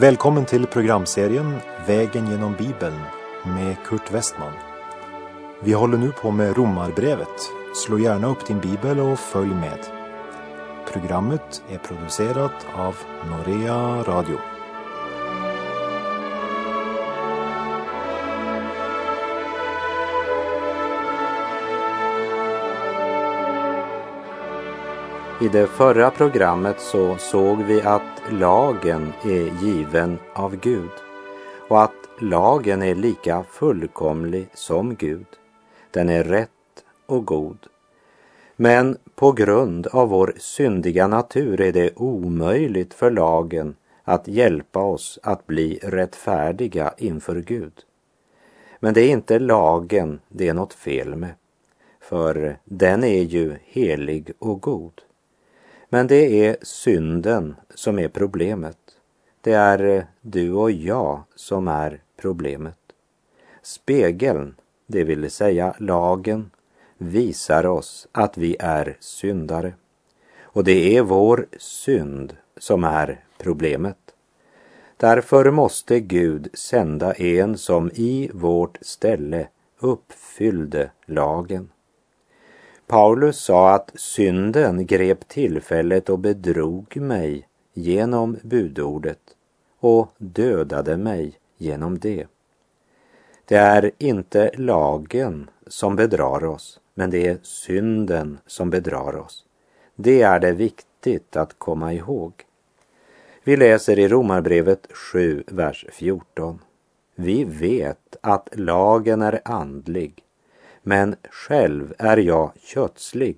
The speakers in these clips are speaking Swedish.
Välkommen till programserien Vägen genom Bibeln med Kurt Westman. Vi håller nu på med Romarbrevet. Slå gärna upp din bibel och följ med. Programmet är producerat av Norea Radio. I det förra programmet så såg vi att lagen är given av Gud och att lagen är lika fullkomlig som Gud. Den är rätt och god. Men på grund av vår syndiga natur är det omöjligt för lagen att hjälpa oss att bli rättfärdiga inför Gud. Men det är inte lagen det är något fel med, för den är ju helig och god. Men det är synden som är problemet. Det är eh, du och jag som är problemet. Spegeln, det vill säga lagen, visar oss att vi är syndare. Och det är vår synd som är problemet. Därför måste Gud sända en som i vårt ställe uppfyllde lagen. Paulus sa att synden grep tillfället och bedrog mig genom budordet och dödade mig genom det. Det är inte lagen som bedrar oss, men det är synden som bedrar oss. Det är det viktigt att komma ihåg. Vi läser i Romarbrevet 7, vers 14. Vi vet att lagen är andlig men själv är jag kötslig,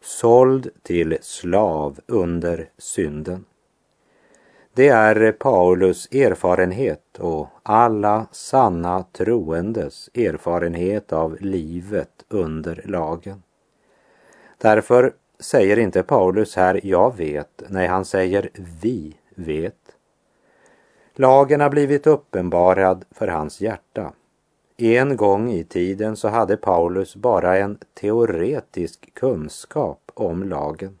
såld till slav under synden. Det är Paulus erfarenhet och alla sanna troendes erfarenhet av livet under lagen. Därför säger inte Paulus här jag vet, nej han säger vi vet. Lagen har blivit uppenbarad för hans hjärta en gång i tiden så hade Paulus bara en teoretisk kunskap om lagen.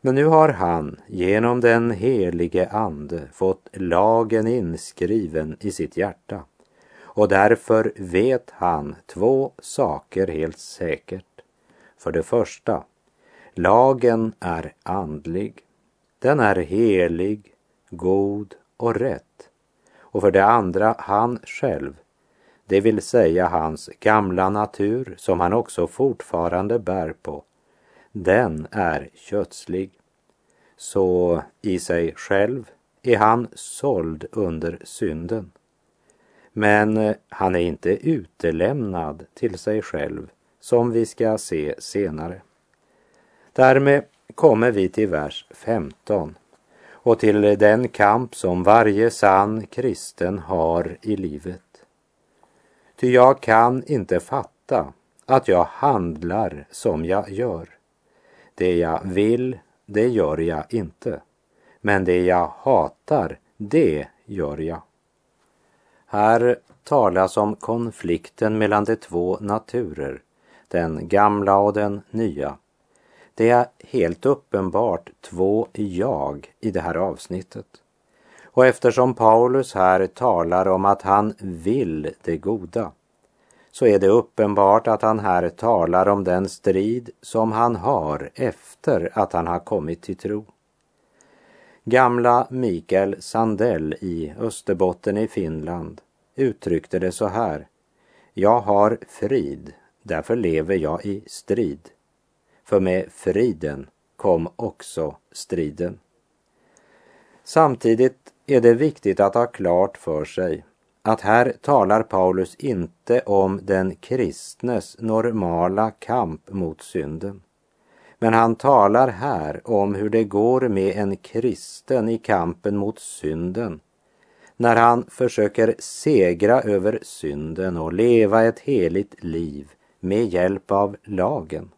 Men nu har han genom den helige Ande fått lagen inskriven i sitt hjärta och därför vet han två saker helt säkert. För det första, lagen är andlig. Den är helig, god och rätt. Och för det andra, han själv det vill säga hans gamla natur som han också fortfarande bär på, den är kötslig. Så i sig själv är han såld under synden. Men eh, han är inte utelämnad till sig själv som vi ska se senare. Därmed kommer vi till vers 15 och till den kamp som varje sann kristen har i livet. Ty jag kan inte fatta att jag handlar som jag gör. Det jag vill, det gör jag inte. Men det jag hatar, det gör jag. Här talas om konflikten mellan de två naturer, den gamla och den nya. Det är helt uppenbart två jag i det här avsnittet. Och eftersom Paulus här talar om att han vill det goda så är det uppenbart att han här talar om den strid som han har efter att han har kommit till tro. Gamla Mikael Sandell i Österbotten i Finland uttryckte det så här. Jag har frid, därför lever jag i strid. För med friden kom också striden. Samtidigt är det viktigt att ha klart för sig att här talar Paulus inte om den kristnes normala kamp mot synden. Men han talar här om hur det går med en kristen i kampen mot synden när han försöker segra över synden och leva ett heligt liv med hjälp av lagen.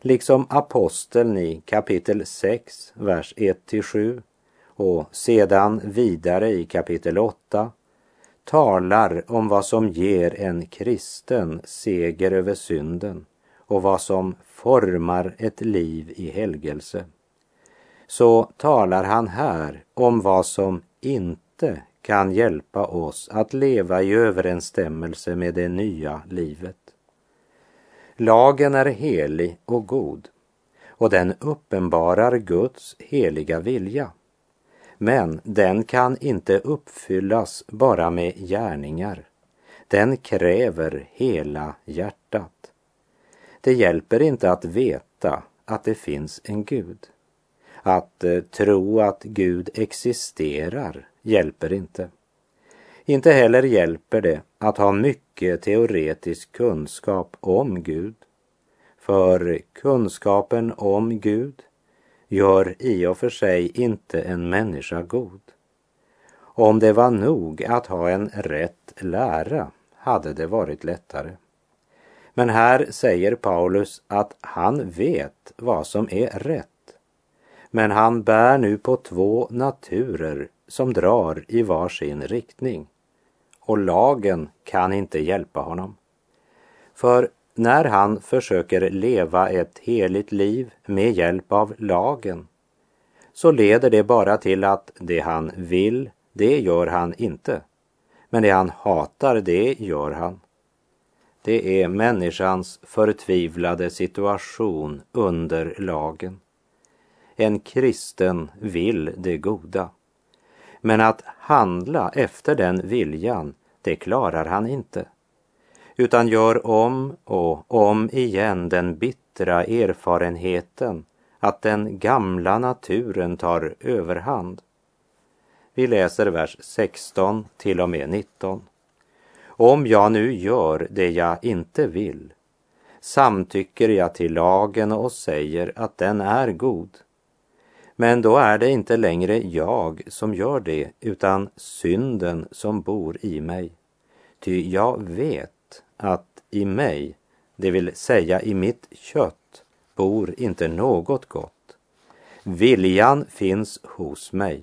Liksom aposteln i kapitel 6, vers 1-7 och sedan vidare i kapitel 8 talar om vad som ger en kristen seger över synden och vad som formar ett liv i helgelse så talar han här om vad som inte kan hjälpa oss att leva i överensstämmelse med det nya livet. Lagen är helig och god och den uppenbarar Guds heliga vilja. Men den kan inte uppfyllas bara med gärningar. Den kräver hela hjärtat. Det hjälper inte att veta att det finns en Gud. Att eh, tro att Gud existerar hjälper inte. Inte heller hjälper det att ha mycket teoretisk kunskap om Gud. För kunskapen om Gud gör i och för sig inte en människa god. Om det var nog att ha en rätt lära hade det varit lättare. Men här säger Paulus att han vet vad som är rätt. Men han bär nu på två naturer som drar i var sin riktning. Och lagen kan inte hjälpa honom. För när han försöker leva ett heligt liv med hjälp av lagen så leder det bara till att det han vill, det gör han inte. Men det han hatar, det gör han. Det är människans förtvivlade situation under lagen. En kristen vill det goda. Men att handla efter den viljan, det klarar han inte. Utan gör om och om igen den bittra erfarenheten att den gamla naturen tar överhand. Vi läser vers 16 till och med 19. Om jag nu gör det jag inte vill samtycker jag till lagen och säger att den är god. Men då är det inte längre jag som gör det, utan synden som bor i mig. Ty jag vet att i mig, det vill säga i mitt kött, bor inte något gott. Viljan finns hos mig,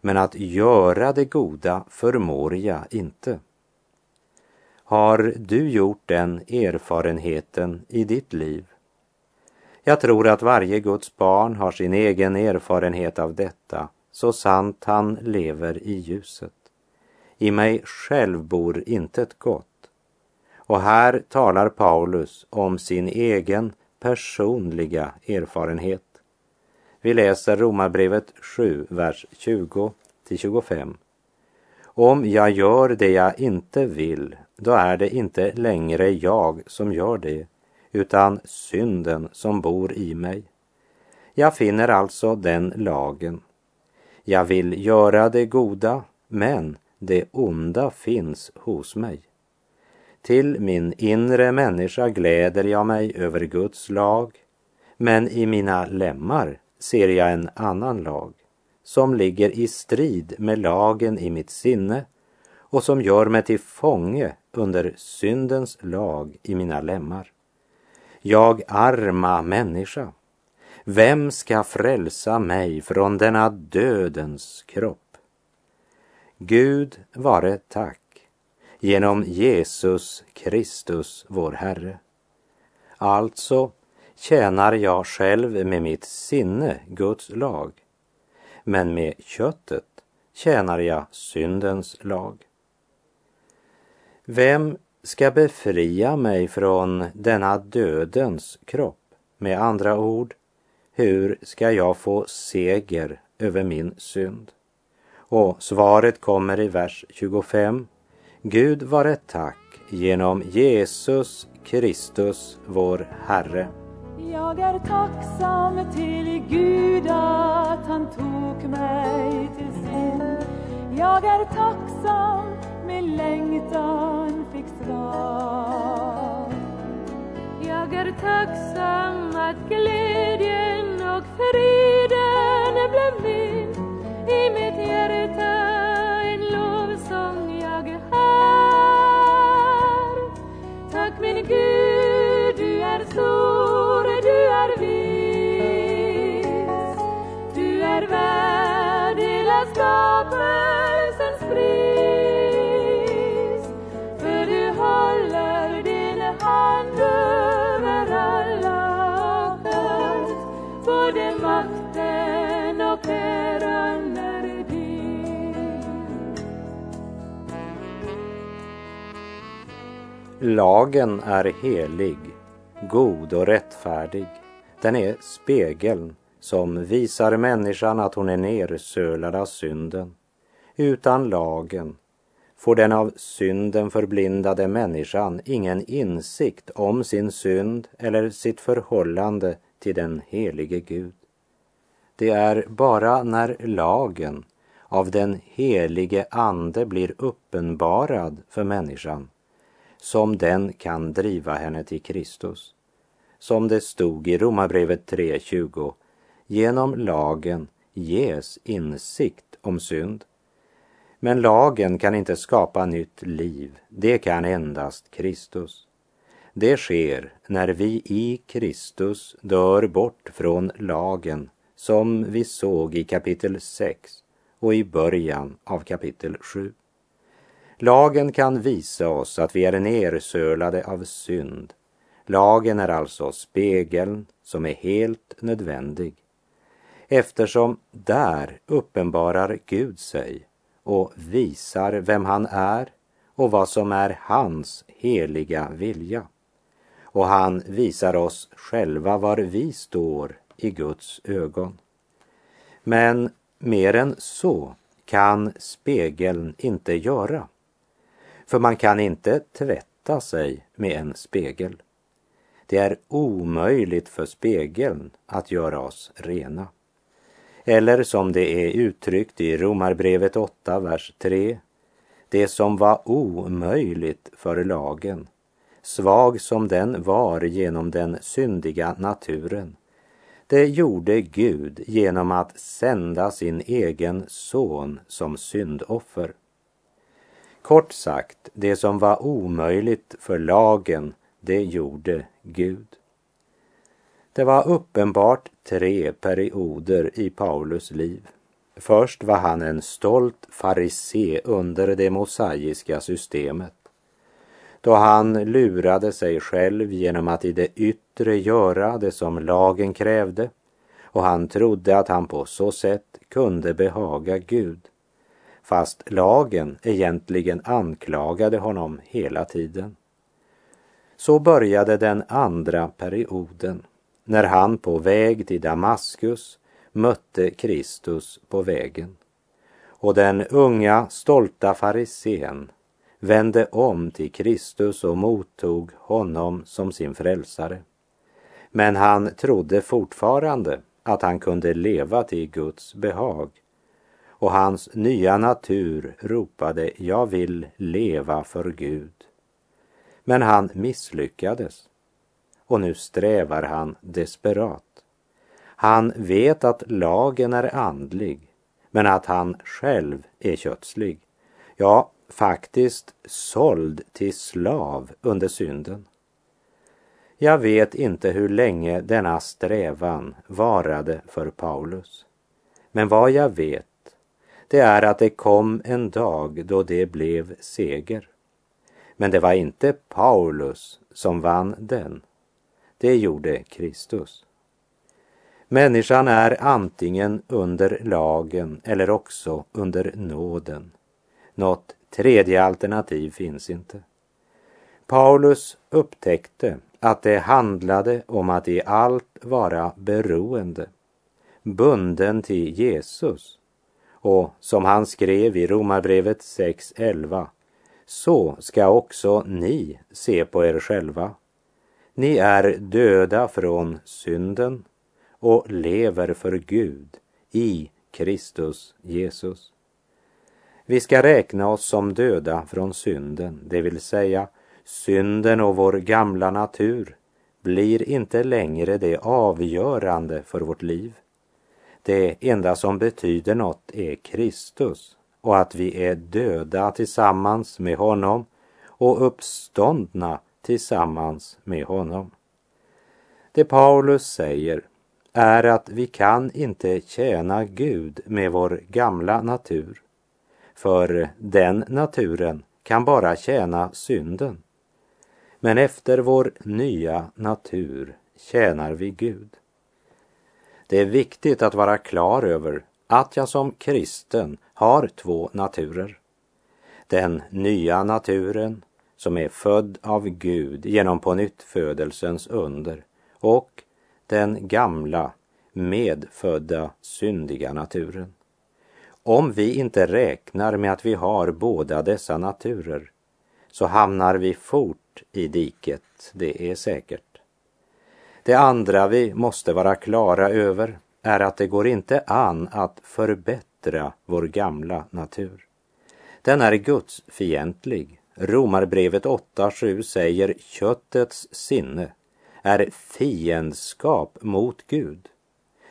men att göra det goda förmår jag inte. Har du gjort den erfarenheten i ditt liv? Jag tror att varje Guds barn har sin egen erfarenhet av detta, så sant han lever i ljuset. I mig själv bor intet gott. Och här talar Paulus om sin egen personliga erfarenhet. Vi läser Romarbrevet 7, vers 20 till 25. Om jag gör det jag inte vill, då är det inte längre jag som gör det, utan synden som bor i mig. Jag finner alltså den lagen. Jag vill göra det goda, men det onda finns hos mig. Till min inre människa gläder jag mig över Guds lag, men i mina lemmar ser jag en annan lag som ligger i strid med lagen i mitt sinne och som gör mig till fånge under syndens lag i mina lemmar. Jag arma människa, vem ska frälsa mig från denna dödens kropp? Gud vare tack genom Jesus Kristus, vår Herre. Alltså tjänar jag själv med mitt sinne Guds lag, men med köttet tjänar jag syndens lag. Vem ska befria mig från denna dödens kropp? Med andra ord, hur ska jag få seger över min synd? Och svaret kommer i vers 25. Gud vare tack genom Jesus Kristus, vår Herre. Jag är tacksam till Gud att han tog mig till sin. Jag är tacksam min längtan fick svar. Jag är tacksam att glädjen och friden blev min i mitt hjärta Lagen är helig, god och rättfärdig. Den är spegeln som visar människan att hon är nersölad av synden. Utan lagen får den av synden förblindade människan ingen insikt om sin synd eller sitt förhållande till den helige Gud. Det är bara när lagen av den helige Ande blir uppenbarad för människan som den kan driva henne till Kristus. Som det stod i Romarbrevet 3.20. Genom lagen ges insikt om synd. Men lagen kan inte skapa nytt liv. Det kan endast Kristus. Det sker när vi i Kristus dör bort från lagen som vi såg i kapitel 6 och i början av kapitel 7. Lagen kan visa oss att vi är nersölade av synd. Lagen är alltså spegeln som är helt nödvändig eftersom där uppenbarar Gud sig och visar vem han är och vad som är hans heliga vilja. Och han visar oss själva var vi står i Guds ögon. Men mer än så kan spegeln inte göra. För man kan inte tvätta sig med en spegel. Det är omöjligt för spegeln att göra oss rena. Eller som det är uttryckt i Romarbrevet 8, vers 3. Det som var omöjligt för lagen, svag som den var genom den syndiga naturen, det gjorde Gud genom att sända sin egen son som syndoffer. Kort sagt, det som var omöjligt för lagen, det gjorde Gud. Det var uppenbart tre perioder i Paulus liv. Först var han en stolt farisé under det mosaiska systemet. Då han lurade sig själv genom att i det yttre göra det som lagen krävde och han trodde att han på så sätt kunde behaga Gud fast lagen egentligen anklagade honom hela tiden. Så började den andra perioden när han på väg till Damaskus mötte Kristus på vägen. Och den unga stolta farisén vände om till Kristus och mottog honom som sin frälsare. Men han trodde fortfarande att han kunde leva till Guds behag och hans nya natur ropade jag vill leva för Gud. Men han misslyckades och nu strävar han desperat. Han vet att lagen är andlig men att han själv är kötslig. Ja, faktiskt såld till slav under synden. Jag vet inte hur länge denna strävan varade för Paulus. Men vad jag vet det är att det kom en dag då det blev seger. Men det var inte Paulus som vann den. Det gjorde Kristus. Människan är antingen under lagen eller också under nåden. Något tredje alternativ finns inte. Paulus upptäckte att det handlade om att i allt vara beroende, bunden till Jesus och som han skrev i Romarbrevet 6.11, så ska också ni se på er själva. Ni är döda från synden och lever för Gud i Kristus Jesus. Vi ska räkna oss som döda från synden, det vill säga synden och vår gamla natur blir inte längre det avgörande för vårt liv. Det enda som betyder något är Kristus och att vi är döda tillsammans med honom och uppståndna tillsammans med honom. Det Paulus säger är att vi kan inte tjäna Gud med vår gamla natur, för den naturen kan bara tjäna synden. Men efter vår nya natur tjänar vi Gud. Det är viktigt att vara klar över att jag som kristen har två naturer. Den nya naturen som är född av Gud genom på under och den gamla medfödda syndiga naturen. Om vi inte räknar med att vi har båda dessa naturer så hamnar vi fort i diket, det är säkert. Det andra vi måste vara klara över är att det går inte an att förbättra vår gamla natur. Den är gudsfientlig. Romarbrevet 8.7 säger köttets sinne är fiendskap mot Gud.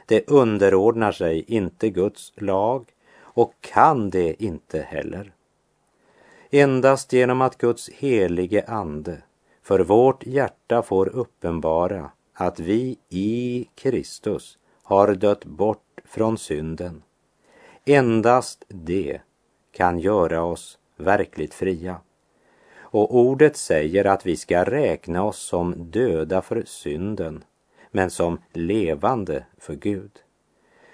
Det underordnar sig inte Guds lag och kan det inte heller. Endast genom att Guds helige ande för vårt hjärta får uppenbara att vi i Kristus har dött bort från synden. Endast det kan göra oss verkligt fria. Och ordet säger att vi ska räkna oss som döda för synden, men som levande för Gud.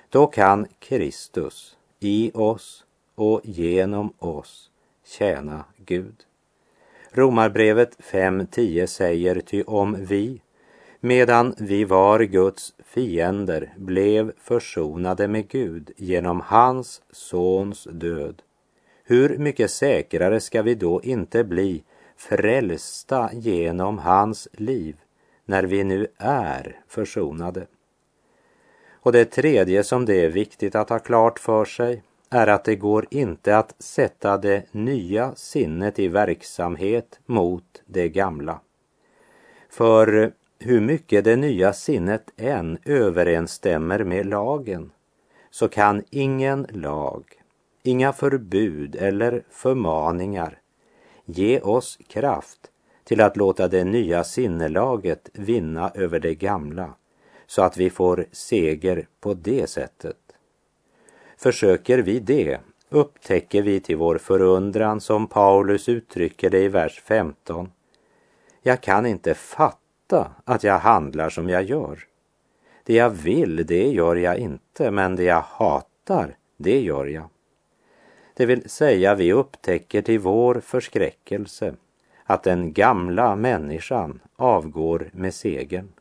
Då kan Kristus i oss och genom oss tjäna Gud. Romarbrevet 5.10 säger ty om vi, medan vi var Guds fiender, blev försonade med Gud genom hans sons död, hur mycket säkrare ska vi då inte bli frälsta genom hans liv när vi nu är försonade? Och det tredje som det är viktigt att ha klart för sig är att det går inte att sätta det nya sinnet i verksamhet mot det gamla. För hur mycket det nya sinnet än överensstämmer med lagen så kan ingen lag, inga förbud eller förmaningar ge oss kraft till att låta det nya sinnelaget vinna över det gamla så att vi får seger på det sättet. Försöker vi det upptäcker vi till vår förundran som Paulus uttrycker det i vers 15. Jag kan inte fatta att jag handlar som jag gör. Det jag vill, det gör jag inte, men det jag hatar, det gör jag. Det vill säga, vi upptäcker till vår förskräckelse att den gamla människan avgår med segern.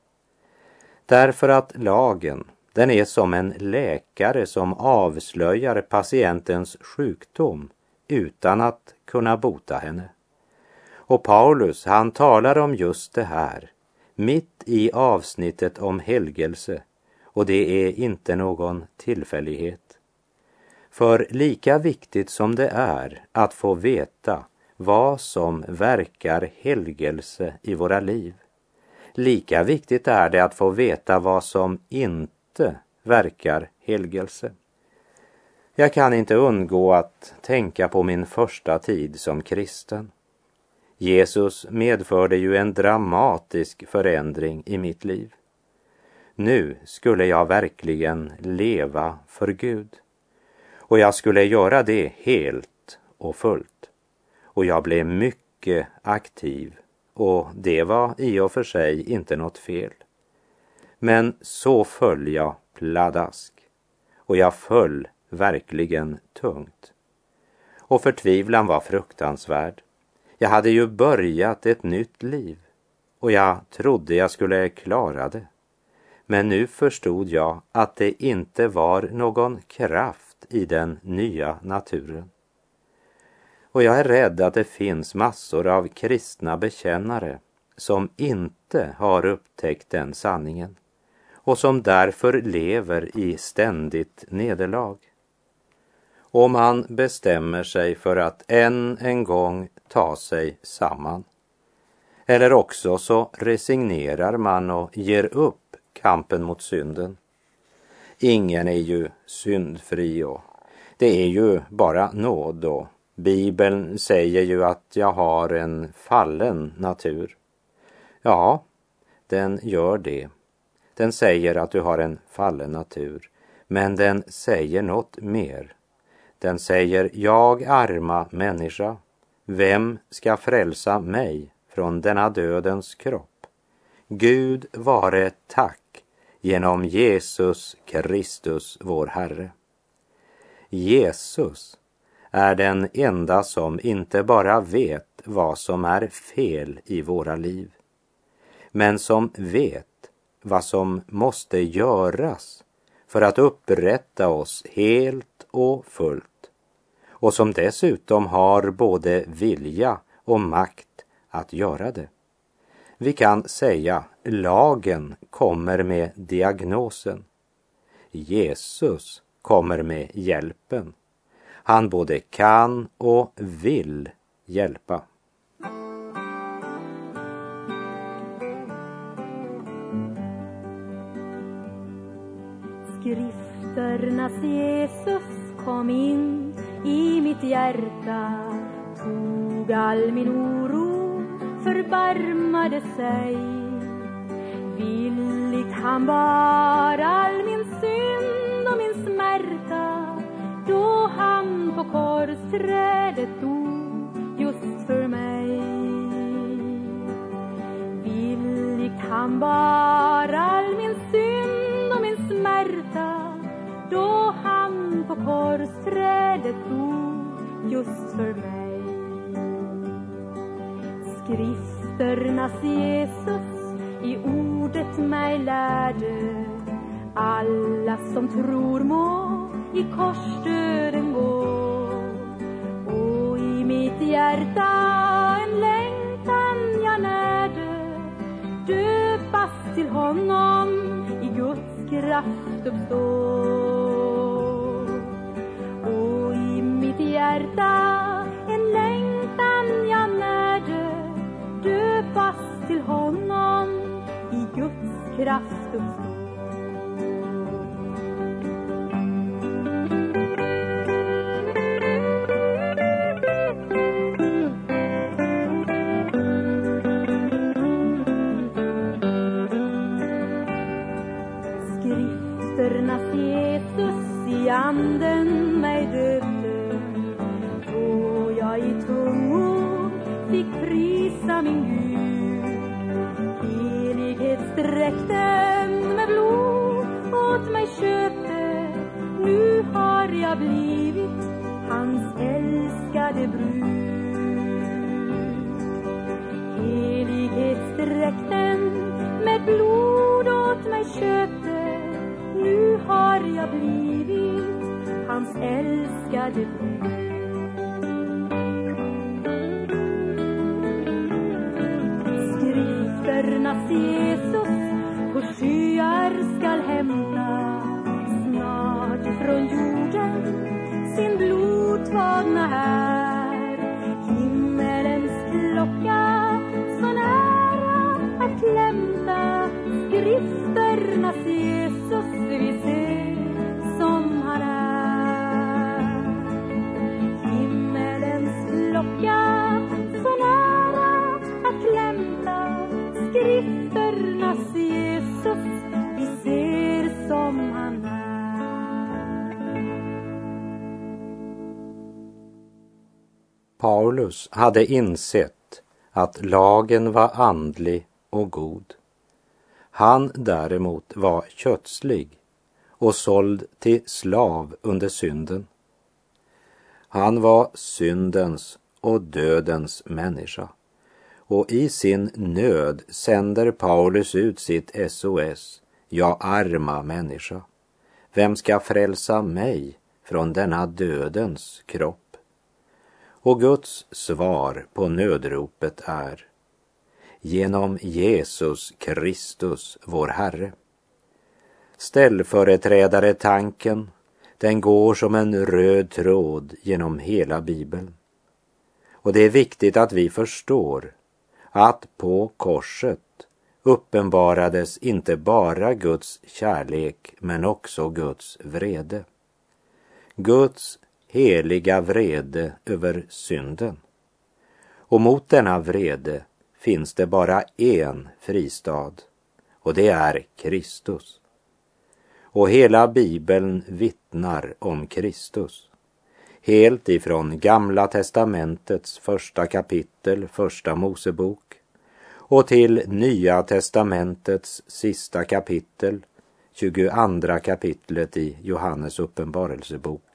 Därför att lagen, den är som en läkare som avslöjar patientens sjukdom utan att kunna bota henne. Och Paulus, han talar om just det här mitt i avsnittet om helgelse och det är inte någon tillfällighet. För lika viktigt som det är att få veta vad som verkar helgelse i våra liv, lika viktigt är det att få veta vad som inte verkar helgelse. Jag kan inte undgå att tänka på min första tid som kristen. Jesus medförde ju en dramatisk förändring i mitt liv. Nu skulle jag verkligen leva för Gud. Och jag skulle göra det helt och fullt. Och jag blev mycket aktiv och det var i och för sig inte något fel. Men så föll jag pladask och jag föll verkligen tungt. Och förtvivlan var fruktansvärd. Jag hade ju börjat ett nytt liv och jag trodde jag skulle klara det. Men nu förstod jag att det inte var någon kraft i den nya naturen. Och jag är rädd att det finns massor av kristna bekännare som inte har upptäckt den sanningen och som därför lever i ständigt nederlag. Om man bestämmer sig för att än en gång ta sig samman. Eller också så resignerar man och ger upp kampen mot synden. Ingen är ju syndfri och det är ju bara nåd och Bibeln säger ju att jag har en fallen natur. Ja, den gör det. Den säger att du har en fallen natur, men den säger något mer. Den säger, jag arma människa, vem ska frälsa mig från denna dödens kropp? Gud vare tack genom Jesus Kristus, vår Herre. Jesus är den enda som inte bara vet vad som är fel i våra liv, men som vet vad som måste göras för att upprätta oss helt och fullt och som dessutom har både vilja och makt att göra det. Vi kan säga lagen kommer med diagnosen. Jesus kommer med hjälpen. Han både kan och vill hjälpa. Skrifternas Jesus kom in i mitt hjärta. Tog all min oro, förbarmade sig. Villigt han bar all min synd och min smärta. Då han på korsträdet dog just för mig. Villigt han bar all min synd och min smärta. Då han på korsträdet dog just för mig. Skrifternas Jesus i ordet mig lärde alla som tror må i korsdöden gå. Och i mitt hjärta en längtan jag närde döpas till honom i Guds kraft uppstå mitt Skrifternas Jesus på skyar skall hämta Paulus hade insett att lagen var andlig och god. Han däremot var kötslig och såld till slav under synden. Han var syndens och dödens människa och i sin nöd sänder Paulus ut sitt SOS, jag arma människa. Vem ska frälsa mig från denna dödens kropp? Och Guds svar på nödropet är genom Jesus Kristus, vår Herre. Ställföreträdare tanken, den går som en röd tråd genom hela Bibeln. Och det är viktigt att vi förstår att på korset uppenbarades inte bara Guds kärlek men också Guds vrede. Guds heliga vrede över synden. Och mot denna vrede finns det bara en fristad och det är Kristus. Och hela Bibeln vittnar om Kristus. Helt ifrån Gamla testamentets första kapitel, första Mosebok och till Nya testamentets sista kapitel, 22 kapitlet i Johannes uppenbarelsebok.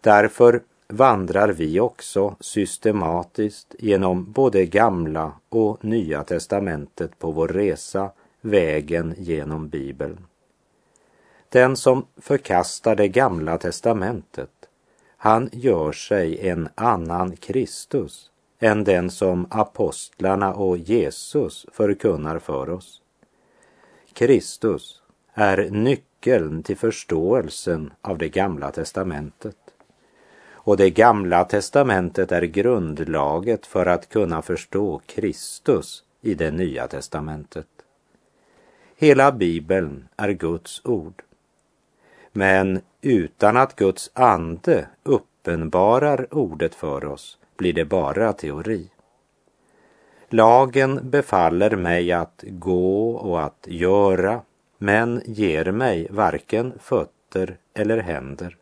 Därför vandrar vi också systematiskt genom både gamla och nya testamentet på vår resa vägen genom Bibeln. Den som förkastar det gamla testamentet, han gör sig en annan Kristus än den som apostlarna och Jesus förkunnar för oss. Kristus är nyckeln till förståelsen av det gamla testamentet. Och det gamla testamentet är grundlaget för att kunna förstå Kristus i det nya testamentet. Hela Bibeln är Guds ord. Men utan att Guds ande uppenbarar ordet för oss blir det bara teori. Lagen befaller mig att gå och att göra, men ger mig varken fötter eller händer.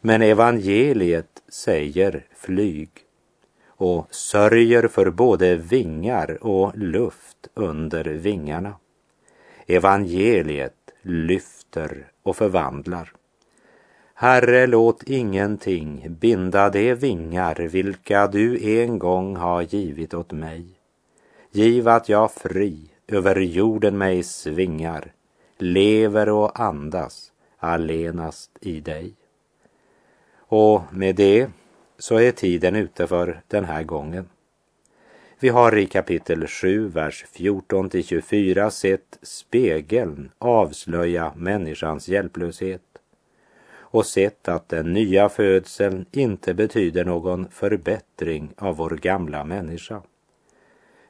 Men evangeliet säger flyg och sörjer för både vingar och luft under vingarna. Evangeliet lyfter och förvandlar. Herre, låt ingenting binda de vingar vilka du en gång har givit åt mig. Giv att jag fri över jorden mig svingar, lever och andas allenast i dig. Och med det så är tiden ute för den här gången. Vi har i kapitel 7, vers 14 till 24 sett spegeln avslöja människans hjälplöshet och sett att den nya födseln inte betyder någon förbättring av vår gamla människa.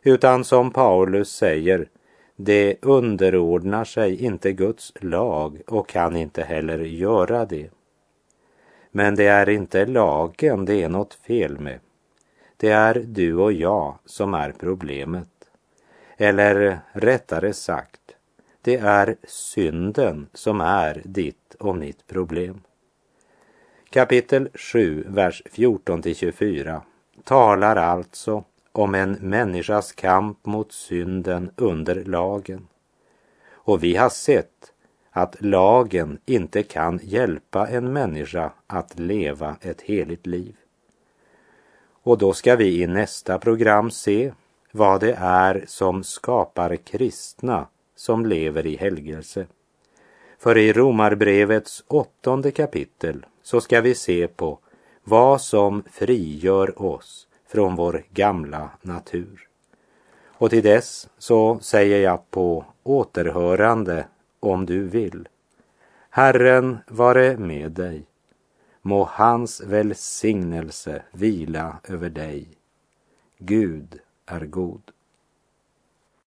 Utan som Paulus säger, det underordnar sig inte Guds lag och kan inte heller göra det. Men det är inte lagen det är något fel med. Det är du och jag som är problemet. Eller rättare sagt, det är synden som är ditt och mitt problem. Kapitel 7, vers 14 till 24 talar alltså om en människas kamp mot synden under lagen. Och vi har sett att lagen inte kan hjälpa en människa att leva ett heligt liv. Och då ska vi i nästa program se vad det är som skapar kristna som lever i helgelse. För i Romarbrevets åttonde kapitel så ska vi se på vad som frigör oss från vår gamla natur. Och till dess så säger jag på återhörande om du vill. Herren vare med dig. Må hans välsignelse vila över dig. Gud är god.